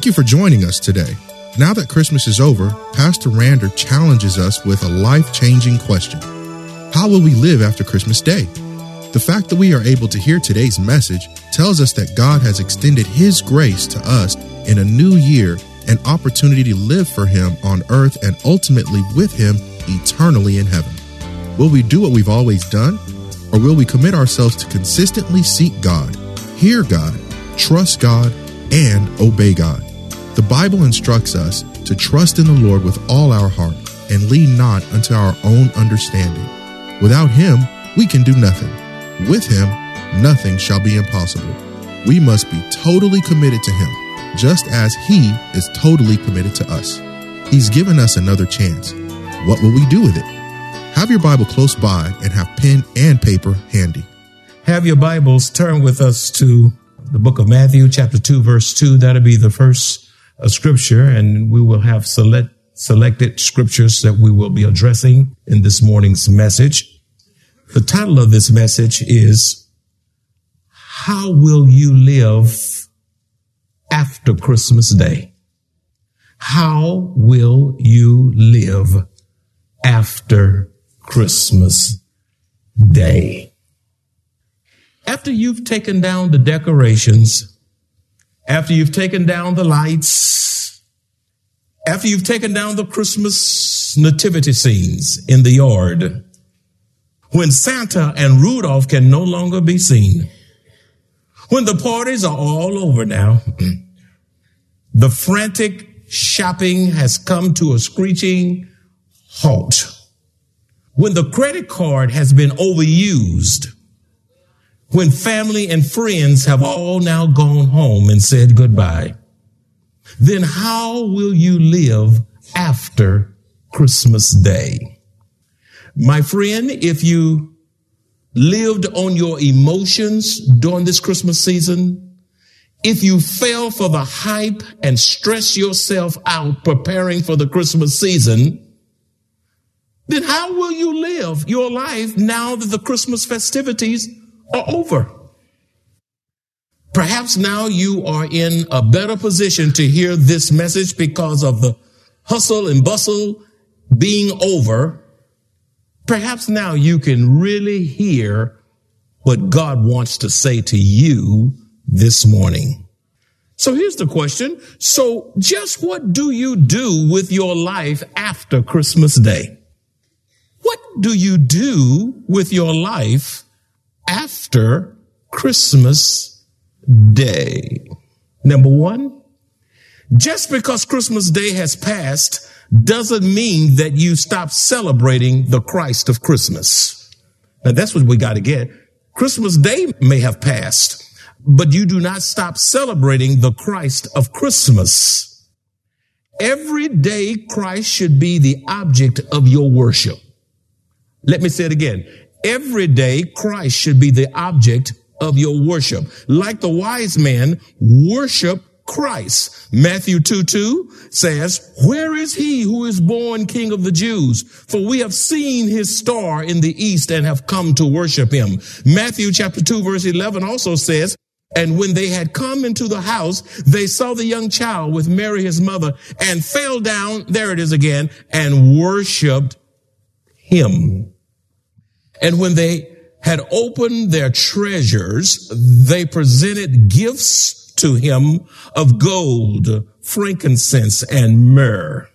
Thank you for joining us today. Now that Christmas is over, Pastor Rander challenges us with a life changing question How will we live after Christmas Day? The fact that we are able to hear today's message tells us that God has extended His grace to us in a new year, an opportunity to live for Him on earth and ultimately with Him eternally in heaven. Will we do what we've always done? Or will we commit ourselves to consistently seek God, hear God, trust God, and obey God? The Bible instructs us to trust in the Lord with all our heart and lean not unto our own understanding. Without Him, we can do nothing. With Him, nothing shall be impossible. We must be totally committed to Him, just as He is totally committed to us. He's given us another chance. What will we do with it? Have your Bible close by and have pen and paper handy. Have your Bibles turn with us to the book of Matthew, chapter 2, verse 2. That'll be the first uh, scripture, and we will have select, selected scriptures that we will be addressing in this morning's message. The title of this message is How Will You Live After Christmas Day? How will you live after Christmas Day? After you've taken down the decorations, after you've taken down the lights, after you've taken down the Christmas nativity scenes in the yard, when Santa and Rudolph can no longer be seen, when the parties are all over now, the frantic shopping has come to a screeching halt, when the credit card has been overused, when family and friends have all now gone home and said goodbye, then how will you live after Christmas Day? My friend, if you lived on your emotions during this Christmas season, if you fell for the hype and stress yourself out preparing for the Christmas season, then how will you live your life now that the Christmas festivities are over? Perhaps now you are in a better position to hear this message because of the hustle and bustle being over Perhaps now you can really hear what God wants to say to you this morning. So here's the question. So just what do you do with your life after Christmas Day? What do you do with your life after Christmas Day? Number one, just because Christmas Day has passed doesn't mean that you stop celebrating the Christ of Christmas. Now that's what we got to get. Christmas Day may have passed, but you do not stop celebrating the Christ of Christmas. Every day Christ should be the object of your worship. Let me say it again. Every day Christ should be the object of your worship. Like the wise man, worship Christ. Matthew 2 2 says, Where is he who is born King of the Jews? For we have seen his star in the east and have come to worship him. Matthew chapter 2 verse 11 also says, and when they had come into the house, they saw the young child with Mary, his mother, and fell down, there it is again, and worshiped him. And when they had opened their treasures, they presented gifts to him of gold, frankincense, and myrrh.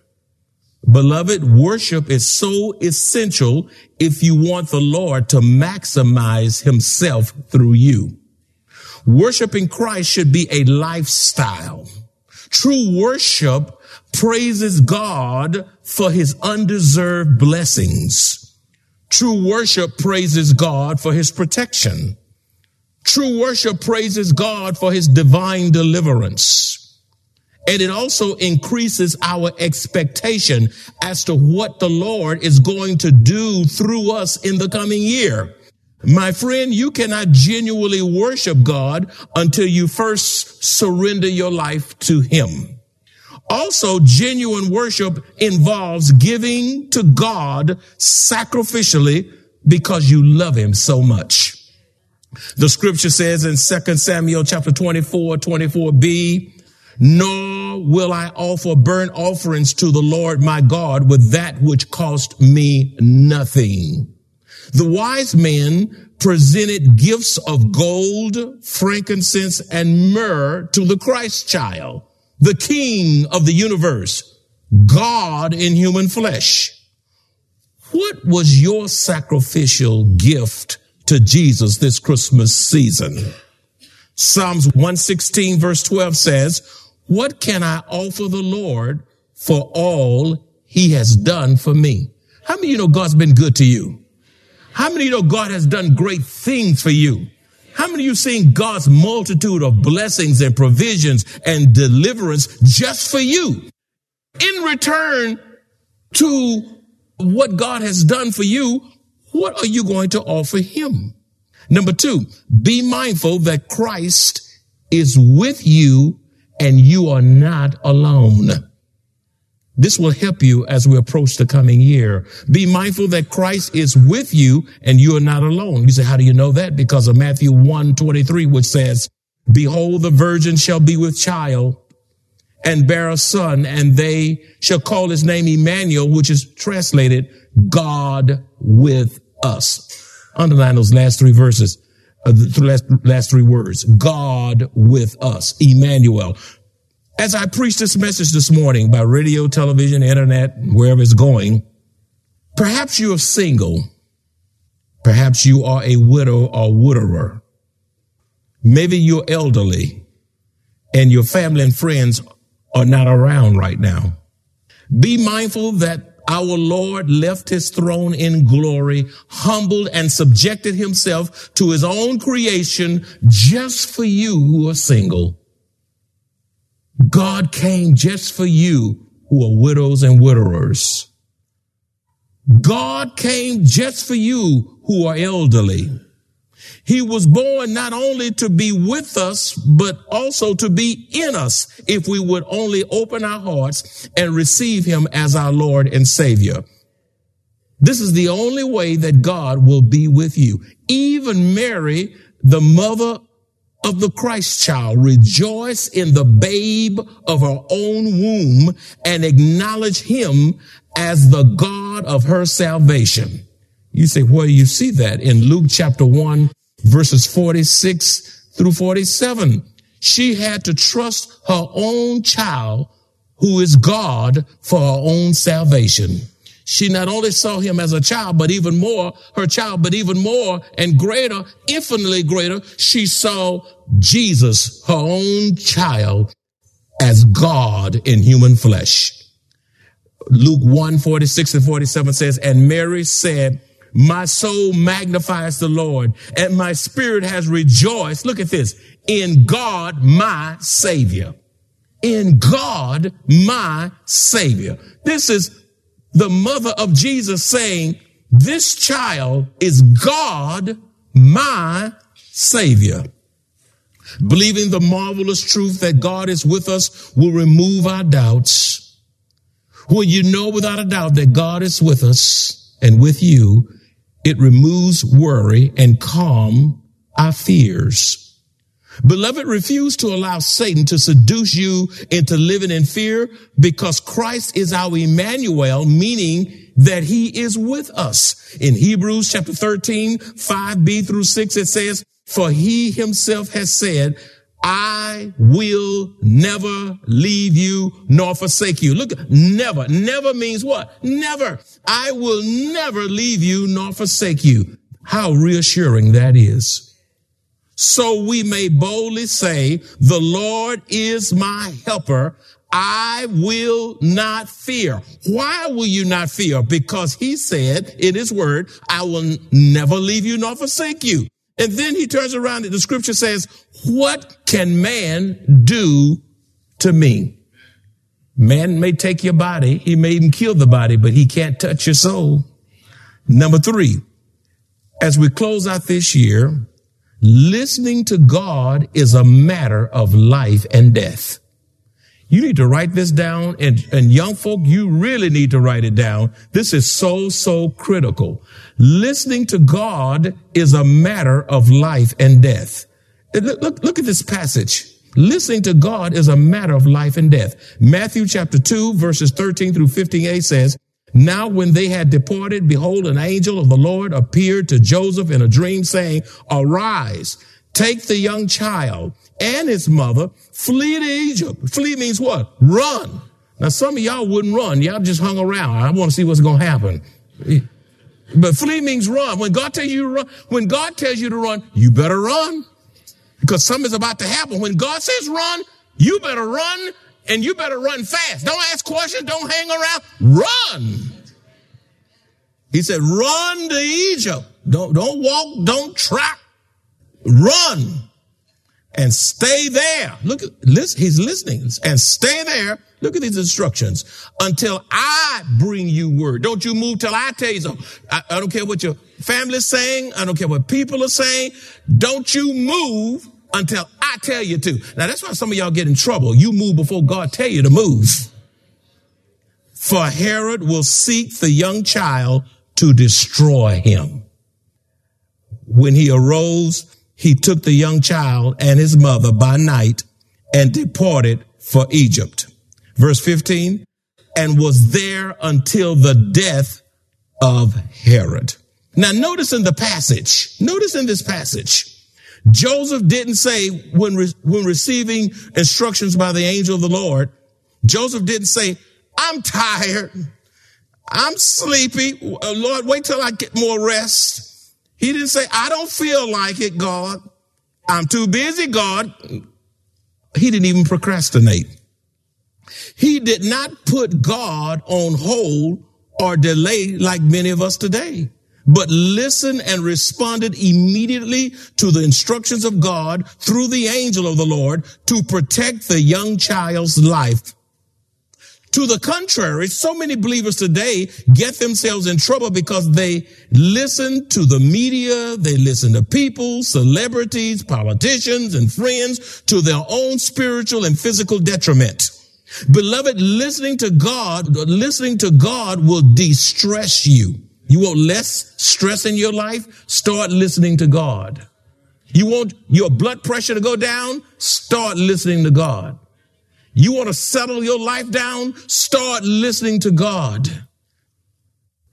Beloved, worship is so essential if you want the Lord to maximize himself through you. Worshiping Christ should be a lifestyle. True worship praises God for his undeserved blessings. True worship praises God for his protection. True worship praises God for his divine deliverance. And it also increases our expectation as to what the Lord is going to do through us in the coming year. My friend, you cannot genuinely worship God until you first surrender your life to Him. Also, genuine worship involves giving to God sacrificially because you love Him so much. The scripture says in 2 Samuel chapter 24, 24b, nor will I offer burnt offerings to the Lord my God with that which cost me nothing. The wise men presented gifts of gold, frankincense, and myrrh to the Christ child, the king of the universe, God in human flesh. What was your sacrificial gift to Jesus this Christmas season? Psalms 116 verse 12 says, what can I offer the Lord for all he has done for me? How many of you know God's been good to you? How many of you know God has done great things for you? How many of you seen God's multitude of blessings and provisions and deliverance just for you? In return to what God has done for you, what are you going to offer him? Number two, be mindful that Christ is with you and you are not alone. This will help you as we approach the coming year. Be mindful that Christ is with you and you are not alone. You say, how do you know that? Because of Matthew 1 23, which says, behold, the virgin shall be with child and bear a son and they shall call his name Emmanuel, which is translated God with us. Underline those last three verses uh, the last, last three words, God with us, Emmanuel. As I preach this message this morning by radio, television, internet, wherever it's going, perhaps you are single. Perhaps you are a widow or widower. Maybe you're elderly and your family and friends are not around right now. Be mindful that our Lord left his throne in glory, humbled and subjected himself to his own creation just for you who are single. God came just for you who are widows and widowers. God came just for you who are elderly. He was born not only to be with us, but also to be in us if we would only open our hearts and receive him as our Lord and Savior. This is the only way that God will be with you. Even Mary, the mother of the Christ child, rejoice in the babe of her own womb and acknowledge him as the God of her salvation. You say, well, you see that? In Luke chapter 1, verses 46 through 47. She had to trust her own child, who is God, for her own salvation. She not only saw him as a child, but even more, her child, but even more and greater, infinitely greater, she saw Jesus, her own child, as God in human flesh. Luke 1, 46 and 47 says, and Mary said, my soul magnifies the Lord and my spirit has rejoiced. Look at this in God, my savior. In God, my savior. This is the mother of Jesus saying, this child is God, my savior. Believing the marvelous truth that God is with us will remove our doubts. When you know without a doubt that God is with us and with you, it removes worry and calm our fears. Beloved, refuse to allow Satan to seduce you into living in fear because Christ is our Emmanuel, meaning that he is with us. In Hebrews chapter 13, 5b through 6, it says, for he himself has said, I will never leave you nor forsake you. Look, never, never means what? Never. I will never leave you nor forsake you. How reassuring that is. So we may boldly say, the Lord is my helper. I will not fear. Why will you not fear? Because he said in his word, I will never leave you nor forsake you. And then he turns around and the scripture says, what can man do to me? Man may take your body. He may even kill the body, but he can't touch your soul. Number three, as we close out this year, listening to God is a matter of life and death. You need to write this down and, and young folk, you really need to write it down. This is so, so critical. Listening to God is a matter of life and death. Look, look, look at this passage. Listening to God is a matter of life and death. Matthew chapter 2 verses 13 through 15a says, Now when they had departed, behold, an angel of the Lord appeared to Joseph in a dream saying, Arise, take the young child and his mother, flee to Egypt. Flee means what? Run. Now some of y'all wouldn't run. Y'all just hung around. I want to see what's going to happen. But flee means run. When God tells you to run, when God tells you to run, you better run because something's about to happen. When God says run, you better run and you better run fast. Don't ask questions. Don't hang around. Run. He said, run to Egypt. Don't, don't walk. Don't trot. Run and stay there. Look at, listen, he's listening and stay there. Look at these instructions until I bring you word. Don't you move till I tell you so. I, I don't care what your family's saying. I don't care what people are saying. Don't you move until I tell you to. Now that's why some of y'all get in trouble. You move before God tell you to move. For Herod will seek the young child to destroy him. When he arose, he took the young child and his mother by night and departed for Egypt. Verse 15, and was there until the death of Herod. Now notice in the passage, notice in this passage, Joseph didn't say when, re- when receiving instructions by the angel of the Lord, Joseph didn't say, I'm tired. I'm sleepy. Uh, Lord, wait till I get more rest. He didn't say, I don't feel like it, God. I'm too busy, God. He didn't even procrastinate. He did not put God on hold or delay like many of us today but listened and responded immediately to the instructions of God through the angel of the Lord to protect the young child's life. To the contrary, so many believers today get themselves in trouble because they listen to the media, they listen to people, celebrities, politicians, and friends to their own spiritual and physical detriment. Beloved, listening to God, listening to God will de-stress you. You want less stress in your life? Start listening to God. You want your blood pressure to go down? Start listening to God. You want to settle your life down? Start listening to God.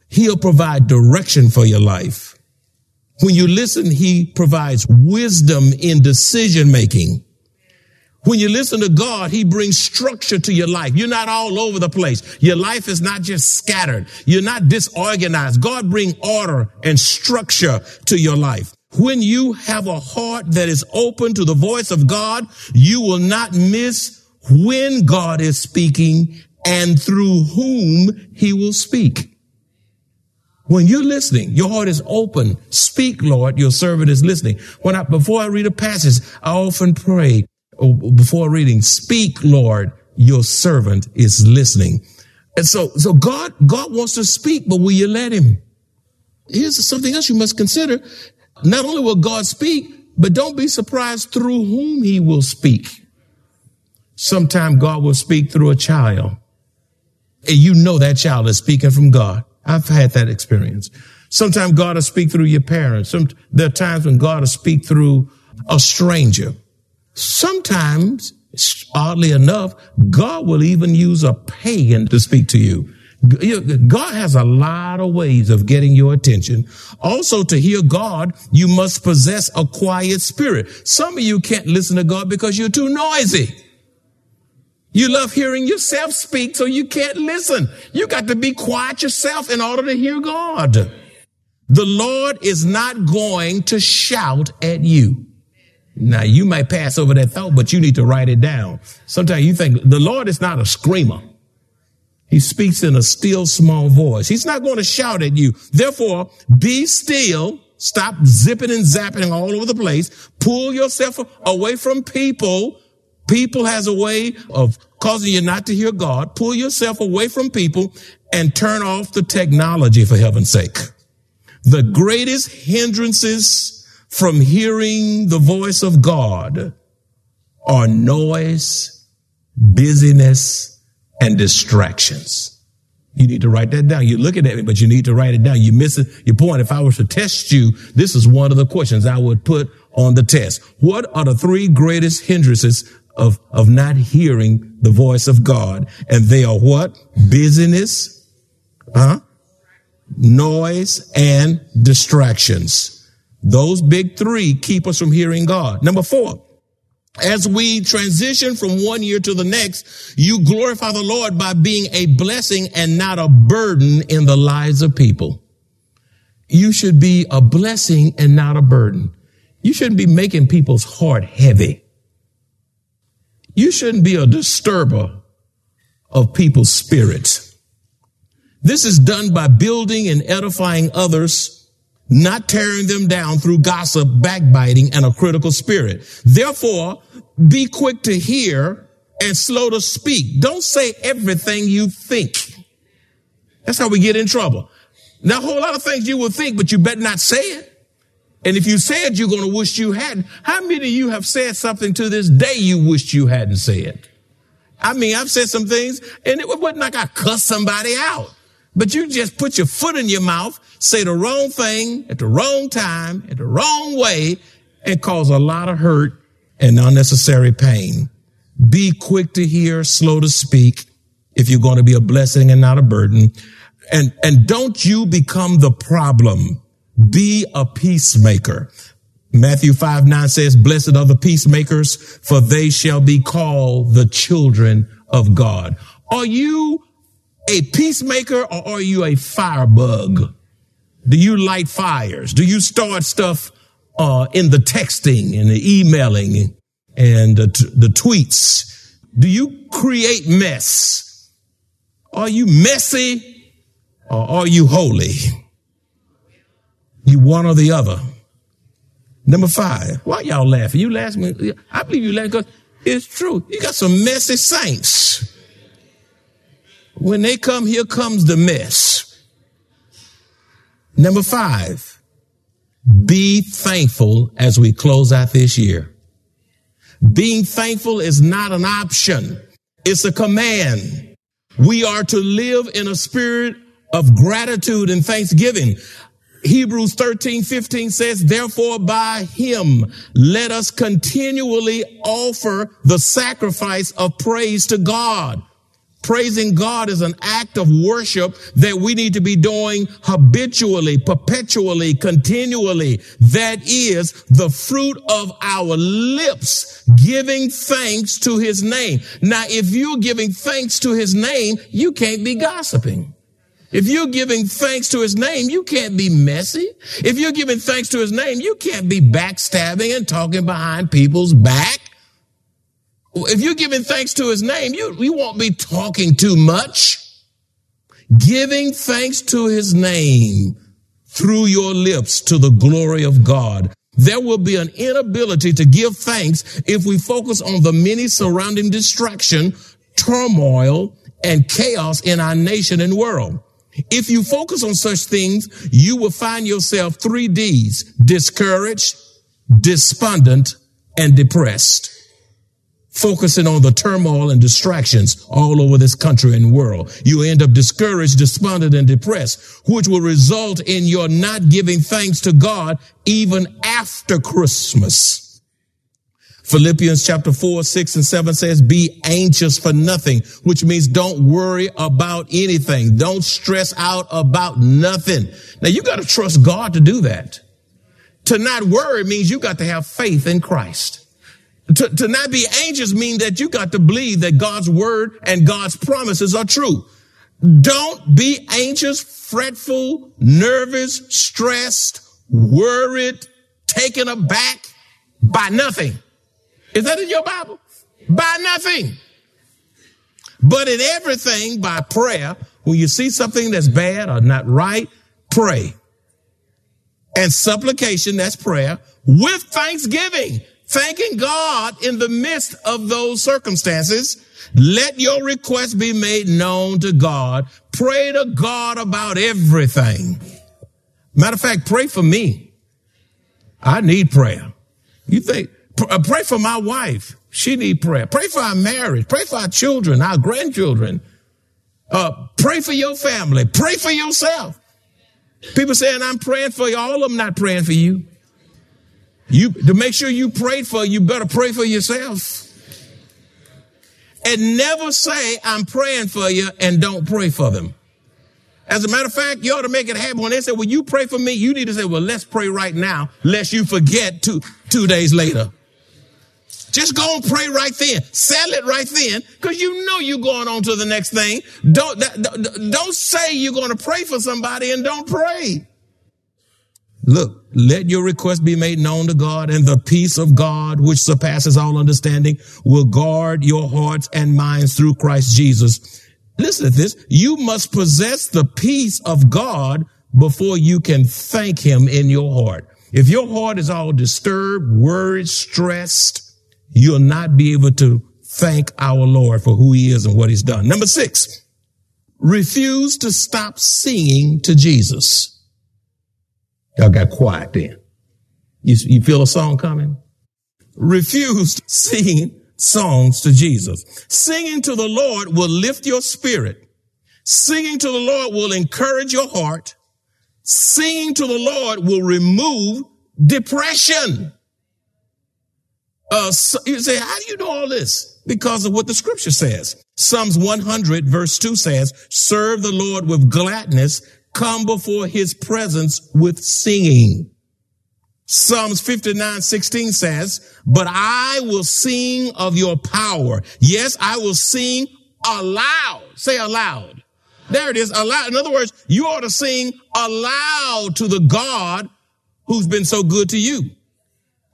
He'll provide direction for your life. When you listen, he provides wisdom in decision making. When you listen to God, He brings structure to your life. You're not all over the place. Your life is not just scattered. You're not disorganized. God bring order and structure to your life. When you have a heart that is open to the voice of God, you will not miss when God is speaking and through whom he will speak. When you're listening, your heart is open. Speak, Lord, your servant is listening. When I, before I read a passage, I often pray, Oh, before reading, speak, Lord, your servant is listening. And so, so God, God wants to speak, but will you let him? Here's something else you must consider. Not only will God speak, but don't be surprised through whom he will speak. Sometime God will speak through a child. And you know that child is speaking from God. I've had that experience. Sometimes God will speak through your parents. Some, there are times when God will speak through a stranger. Sometimes, oddly enough, God will even use a pagan to speak to you. God has a lot of ways of getting your attention. Also, to hear God, you must possess a quiet spirit. Some of you can't listen to God because you're too noisy. You love hearing yourself speak, so you can't listen. You got to be quiet yourself in order to hear God. The Lord is not going to shout at you. Now you might pass over that thought, but you need to write it down. Sometimes you think the Lord is not a screamer. He speaks in a still small voice. He's not going to shout at you. Therefore, be still. Stop zipping and zapping all over the place. Pull yourself away from people. People has a way of causing you not to hear God. Pull yourself away from people and turn off the technology for heaven's sake. The greatest hindrances from hearing the voice of God are noise, busyness, and distractions. You need to write that down. You're looking at me, but you need to write it down. You miss it, your point. If I was to test you, this is one of the questions I would put on the test. What are the three greatest hindrances of, of not hearing the voice of God? And they are what? Busyness, huh? Noise and distractions. Those big three keep us from hearing God. Number four, as we transition from one year to the next, you glorify the Lord by being a blessing and not a burden in the lives of people. You should be a blessing and not a burden. You shouldn't be making people's heart heavy. You shouldn't be a disturber of people's spirits. This is done by building and edifying others not tearing them down through gossip, backbiting, and a critical spirit. Therefore, be quick to hear and slow to speak. Don't say everything you think. That's how we get in trouble. Now, a whole lot of things you will think, but you better not say it. And if you said you're going to wish you hadn't, how many of you have said something to this day you wished you hadn't said? I mean, I've said some things and it wasn't like I cussed somebody out, but you just put your foot in your mouth say the wrong thing at the wrong time, at the wrong way, and cause a lot of hurt and unnecessary pain. Be quick to hear, slow to speak, if you're going to be a blessing and not a burden. And, and don't you become the problem. Be a peacemaker. Matthew 5, 9 says, blessed are the peacemakers, for they shall be called the children of God. Are you a peacemaker or are you a firebug? Do you light fires? Do you start stuff uh, in the texting and the emailing and the, t- the tweets? Do you create mess? Are you messy or are you holy? You one or the other. Number five. Why y'all laughing? You laughing? I believe you laughing because it's true. You got some messy saints. When they come, here comes the mess. Number five, be thankful as we close out this year. Being thankful is not an option. It's a command. We are to live in a spirit of gratitude and thanksgiving. Hebrews 13, 15 says, therefore by him, let us continually offer the sacrifice of praise to God. Praising God is an act of worship that we need to be doing habitually, perpetually, continually. That is the fruit of our lips, giving thanks to his name. Now, if you're giving thanks to his name, you can't be gossiping. If you're giving thanks to his name, you can't be messy. If you're giving thanks to his name, you can't be backstabbing and talking behind people's back. If you're giving thanks to his name, you, you won't be talking too much. Giving thanks to his name through your lips to the glory of God. There will be an inability to give thanks if we focus on the many surrounding distraction, turmoil, and chaos in our nation and world. If you focus on such things, you will find yourself three D's, discouraged, despondent, and depressed focusing on the turmoil and distractions all over this country and world. You end up discouraged, despondent, and depressed, which will result in your not giving thanks to God even after Christmas. Philippians chapter 4, 6, and 7 says, be anxious for nothing, which means don't worry about anything. Don't stress out about nothing. Now you got to trust God to do that. To not worry means you got to have faith in Christ. To, to not be anxious means that you got to believe that God's word and God's promises are true. Don't be anxious, fretful, nervous, stressed, worried, taken aback. by nothing. Is that in your Bible? By nothing. But in everything by prayer, when you see something that's bad or not right, pray. And supplication, that's prayer, with thanksgiving, thanking God in the midst of those circumstances. Let your request be made known to God. Pray to God about everything. Matter of fact, pray for me. I need prayer. You think, uh, pray for my wife. She need prayer. Pray for our marriage. Pray for our children, our grandchildren. Uh, pray for your family. Pray for yourself. People saying, I'm praying for you. All of them not praying for you. You, to make sure you prayed for, you better pray for yourself. And never say, I'm praying for you and don't pray for them. As a matter of fact, you ought to make it happen. When they say, well, you pray for me, you need to say, well, let's pray right now, lest you forget two, two days later. Just go and pray right then. Settle it right then, because you know you're going on to the next thing. Don't, don't say you're going to pray for somebody and don't pray. Look, let your request be made known to God and the peace of God, which surpasses all understanding, will guard your hearts and minds through Christ Jesus. Listen to this. You must possess the peace of God before you can thank him in your heart. If your heart is all disturbed, worried, stressed, you'll not be able to thank our Lord for who he is and what he's done. Number six, refuse to stop singing to Jesus. Y'all got quiet then. You, you feel a song coming? Refused singing songs to Jesus. Singing to the Lord will lift your spirit. Singing to the Lord will encourage your heart. Singing to the Lord will remove depression. Uh, so you say, how do you know all this? Because of what the scripture says. Psalms 100 verse 2 says, serve the Lord with gladness, come before his presence with singing. Psalms 59, 16 says, but I will sing of your power. Yes, I will sing aloud. Say aloud. There it is, aloud. In other words, you ought to sing aloud to the God who's been so good to you.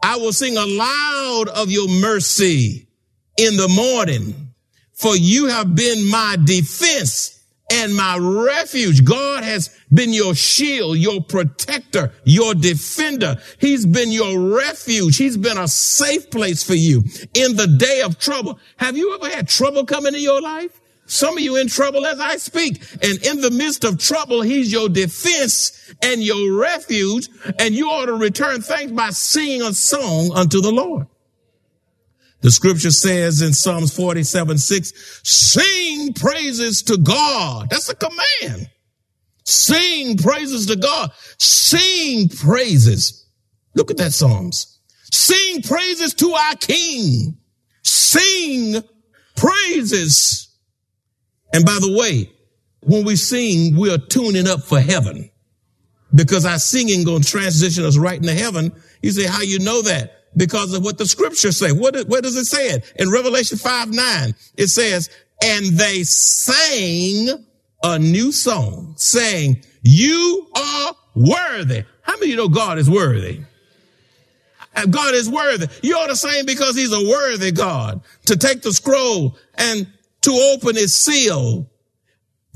I will sing aloud of your mercy in the morning, for you have been my defense and my refuge. God has been your shield, your protector, your defender. He's been your refuge. He's been a safe place for you in the day of trouble. Have you ever had trouble come into your life? Some of you in trouble as I speak. And in the midst of trouble, he's your defense and your refuge. And you ought to return thanks by singing a song unto the Lord. The scripture says in Psalms 47, 6, sing praises to God. That's a command. Sing praises to God. Sing praises. Look at that Psalms. Sing praises to our King. Sing praises and by the way, when we sing, we are tuning up for heaven because our singing going to transition us right into heaven. You say, how you know that? Because of what the scriptures say. What, does it say? In Revelation 5, 9, it says, and they sang a new song saying, you are worthy. How many of you know God is worthy? Uh, God is worthy. You ought to sing because he's a worthy God to take the scroll and to open his seal.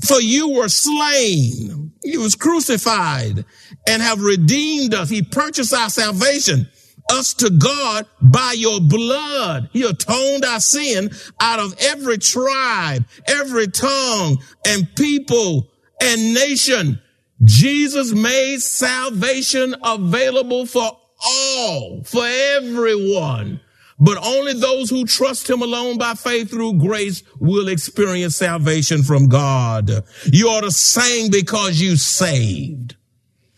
For you were slain. He was crucified and have redeemed us. He purchased our salvation, us to God by your blood. He atoned our sin out of every tribe, every tongue and people and nation. Jesus made salvation available for all, for everyone. But only those who trust him alone by faith through grace will experience salvation from God. You ought to sing because you saved.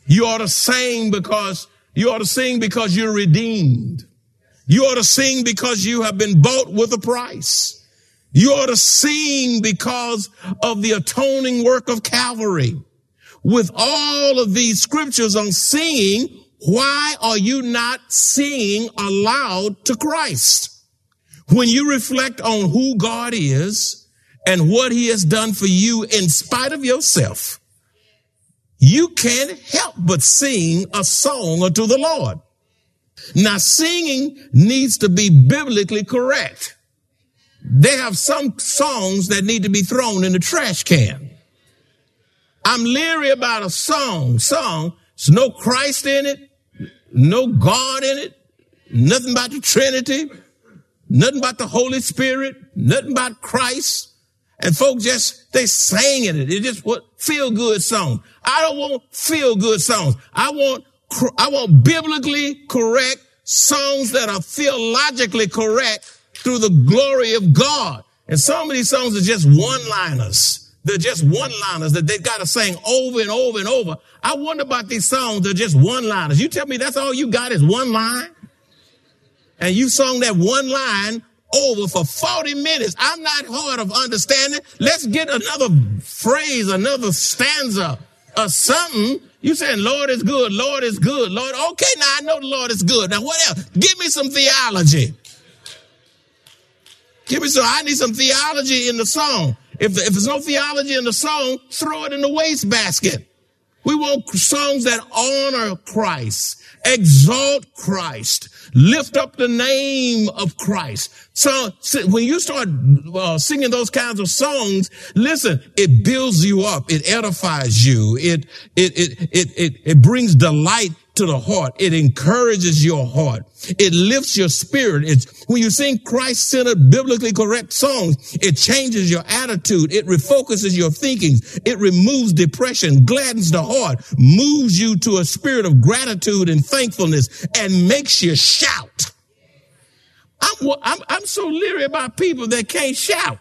You ought to sing because you ought to sing because you're redeemed. You ought to sing because you have been bought with a price. You ought to sing because of the atoning work of Calvary. With all of these scriptures on singing, why are you not singing aloud to Christ? When you reflect on who God is and what he has done for you in spite of yourself, you can't help but sing a song unto the Lord. Now, singing needs to be biblically correct. They have some songs that need to be thrown in the trash can. I'm leery about a song, song, there's no Christ in it, no God in it, nothing about the Trinity, nothing about the Holy Spirit, nothing about Christ. And folks just, they sang in it. It just what feel good songs. I don't want feel good songs. I want, I want biblically correct songs that are theologically correct through the glory of God. And some of these songs are just one liners. They're just one liners that they've got to sing over and over and over. I wonder about these songs. They're just one liners. You tell me that's all you got is one line? And you sung that one line over for 40 minutes. I'm not hard of understanding. Let's get another phrase, another stanza or something. You saying, Lord is good, Lord is good, Lord. Okay, now I know the Lord is good. Now what else? Give me some theology. Give me some, I need some theology in the song. If, if there's no theology in the song, throw it in the wastebasket. We want songs that honor Christ, exalt Christ, lift up the name of Christ. So when you start uh, singing those kinds of songs, listen, it builds you up. It edifies you. It, it, it, it, it, it brings delight to the heart. It encourages your heart. It lifts your spirit. It's when you sing Christ centered, biblically correct songs, it changes your attitude. It refocuses your thinking. It removes depression, gladdens the heart, moves you to a spirit of gratitude and thankfulness and makes you shout. I'm, I'm, I'm so leery about people that can't shout.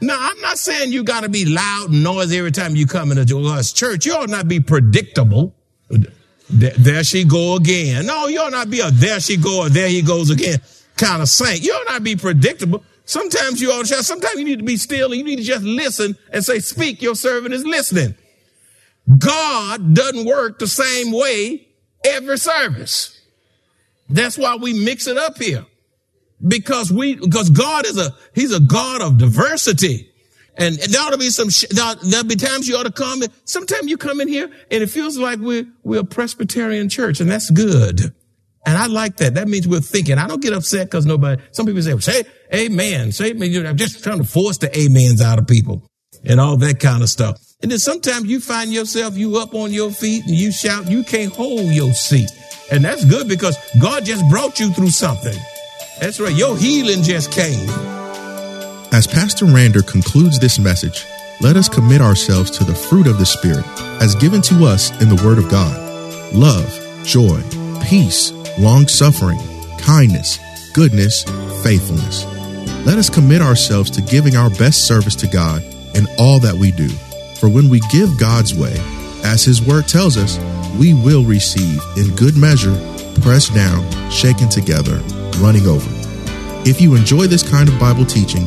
Now, I'm not saying you got to be loud and noisy every time you come into us church. You ought not be predictable. There she go again. No, you ought not be a there she go or there he goes again kind of saint. You ought not be predictable. Sometimes you ought to. Sometimes you need to be still and you need to just listen and say, speak, your servant is listening. God doesn't work the same way every service. That's why we mix it up here. Because we, because God is a, he's a God of diversity. And there ought to be some, there'll, there'll be times you ought to come sometimes you come in here and it feels like we're, we're a Presbyterian church and that's good. And I like that. That means we're thinking. I don't get upset because nobody, some people say, say amen, say amen. I'm just trying to force the amens out of people and all that kind of stuff. And then sometimes you find yourself, you up on your feet and you shout, you can't hold your seat. And that's good because God just brought you through something. That's right. Your healing just came. As Pastor Rander concludes this message, let us commit ourselves to the fruit of the Spirit as given to us in the Word of God love, joy, peace, long suffering, kindness, goodness, faithfulness. Let us commit ourselves to giving our best service to God in all that we do. For when we give God's way, as His Word tells us, we will receive in good measure, pressed down, shaken together, running over. If you enjoy this kind of Bible teaching,